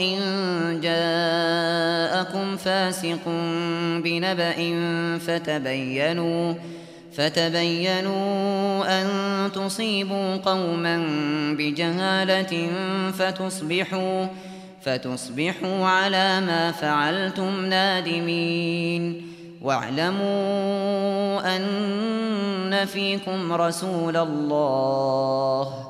إن جاءكم فاسق بنبأ فتبينوا فتبينوا أن تصيبوا قوما بجهالة فتصبحوا فتصبحوا على ما فعلتم نادمين. واعلموا أن فيكم رسول الله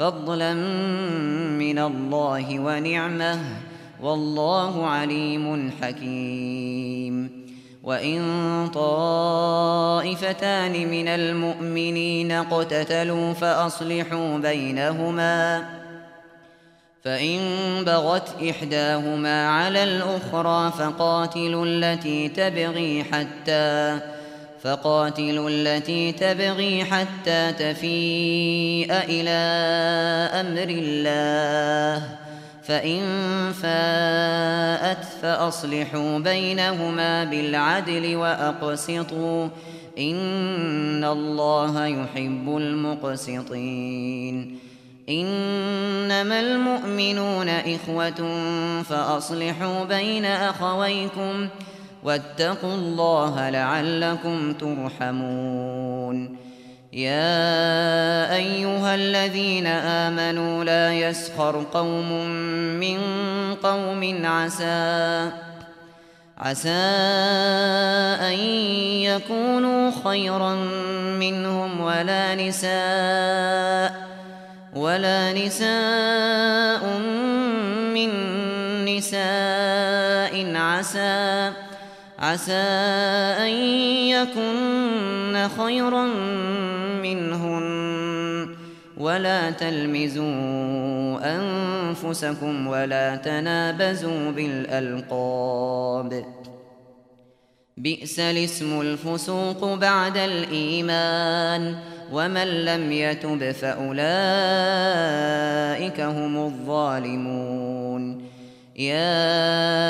فضلا من الله ونعمه والله عليم حكيم. وإن طائفتان من المؤمنين اقتتلوا فأصلحوا بينهما فإن بغت إحداهما على الأخرى فقاتلوا التي تبغي حتى فقاتلوا التي تبغي حتى تفيء إلى أمر الله. فإن فاءت فأصلحوا بينهما بالعدل وأقسطوا. إن الله يحب المقسطين. إنما المؤمنون إخوة فأصلحوا بين أخويكم. واتقوا الله لعلكم ترحمون. يا أيها الذين آمنوا لا يسخر قوم من قوم عسى عسى أن يكونوا خيرا منهم ولا نساء ولا نساء من نساء عسى. عسى أن يكن خيرا منهن. ولا تلمزوا أنفسكم ولا تنابزوا بالألقاب. بئس الاسم الفسوق بعد الإيمان. ومن لم يتب فأولئك هم الظالمون. يا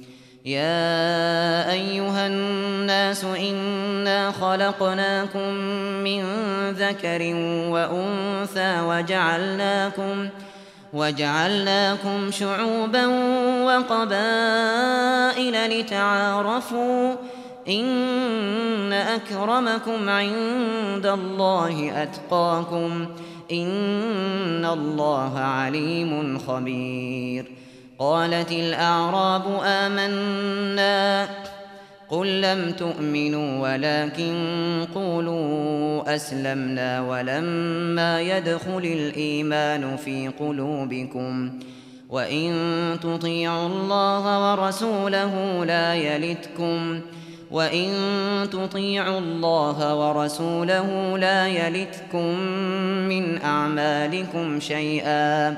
يا أيها الناس إنا خلقناكم من ذكر وأنثى وجعلناكم وجعلناكم شعوبا وقبائل لتعارفوا إن أكرمكم عند الله أتقاكم إن الله عليم خبير قالت الأعراب آمنا قل لم تؤمنوا ولكن قولوا أسلمنا ولما يدخل الإيمان في قلوبكم وإن تطيعوا الله ورسوله لا يلتكم وإن تطيعوا الله ورسوله لا يلتكم من أعمالكم شيئا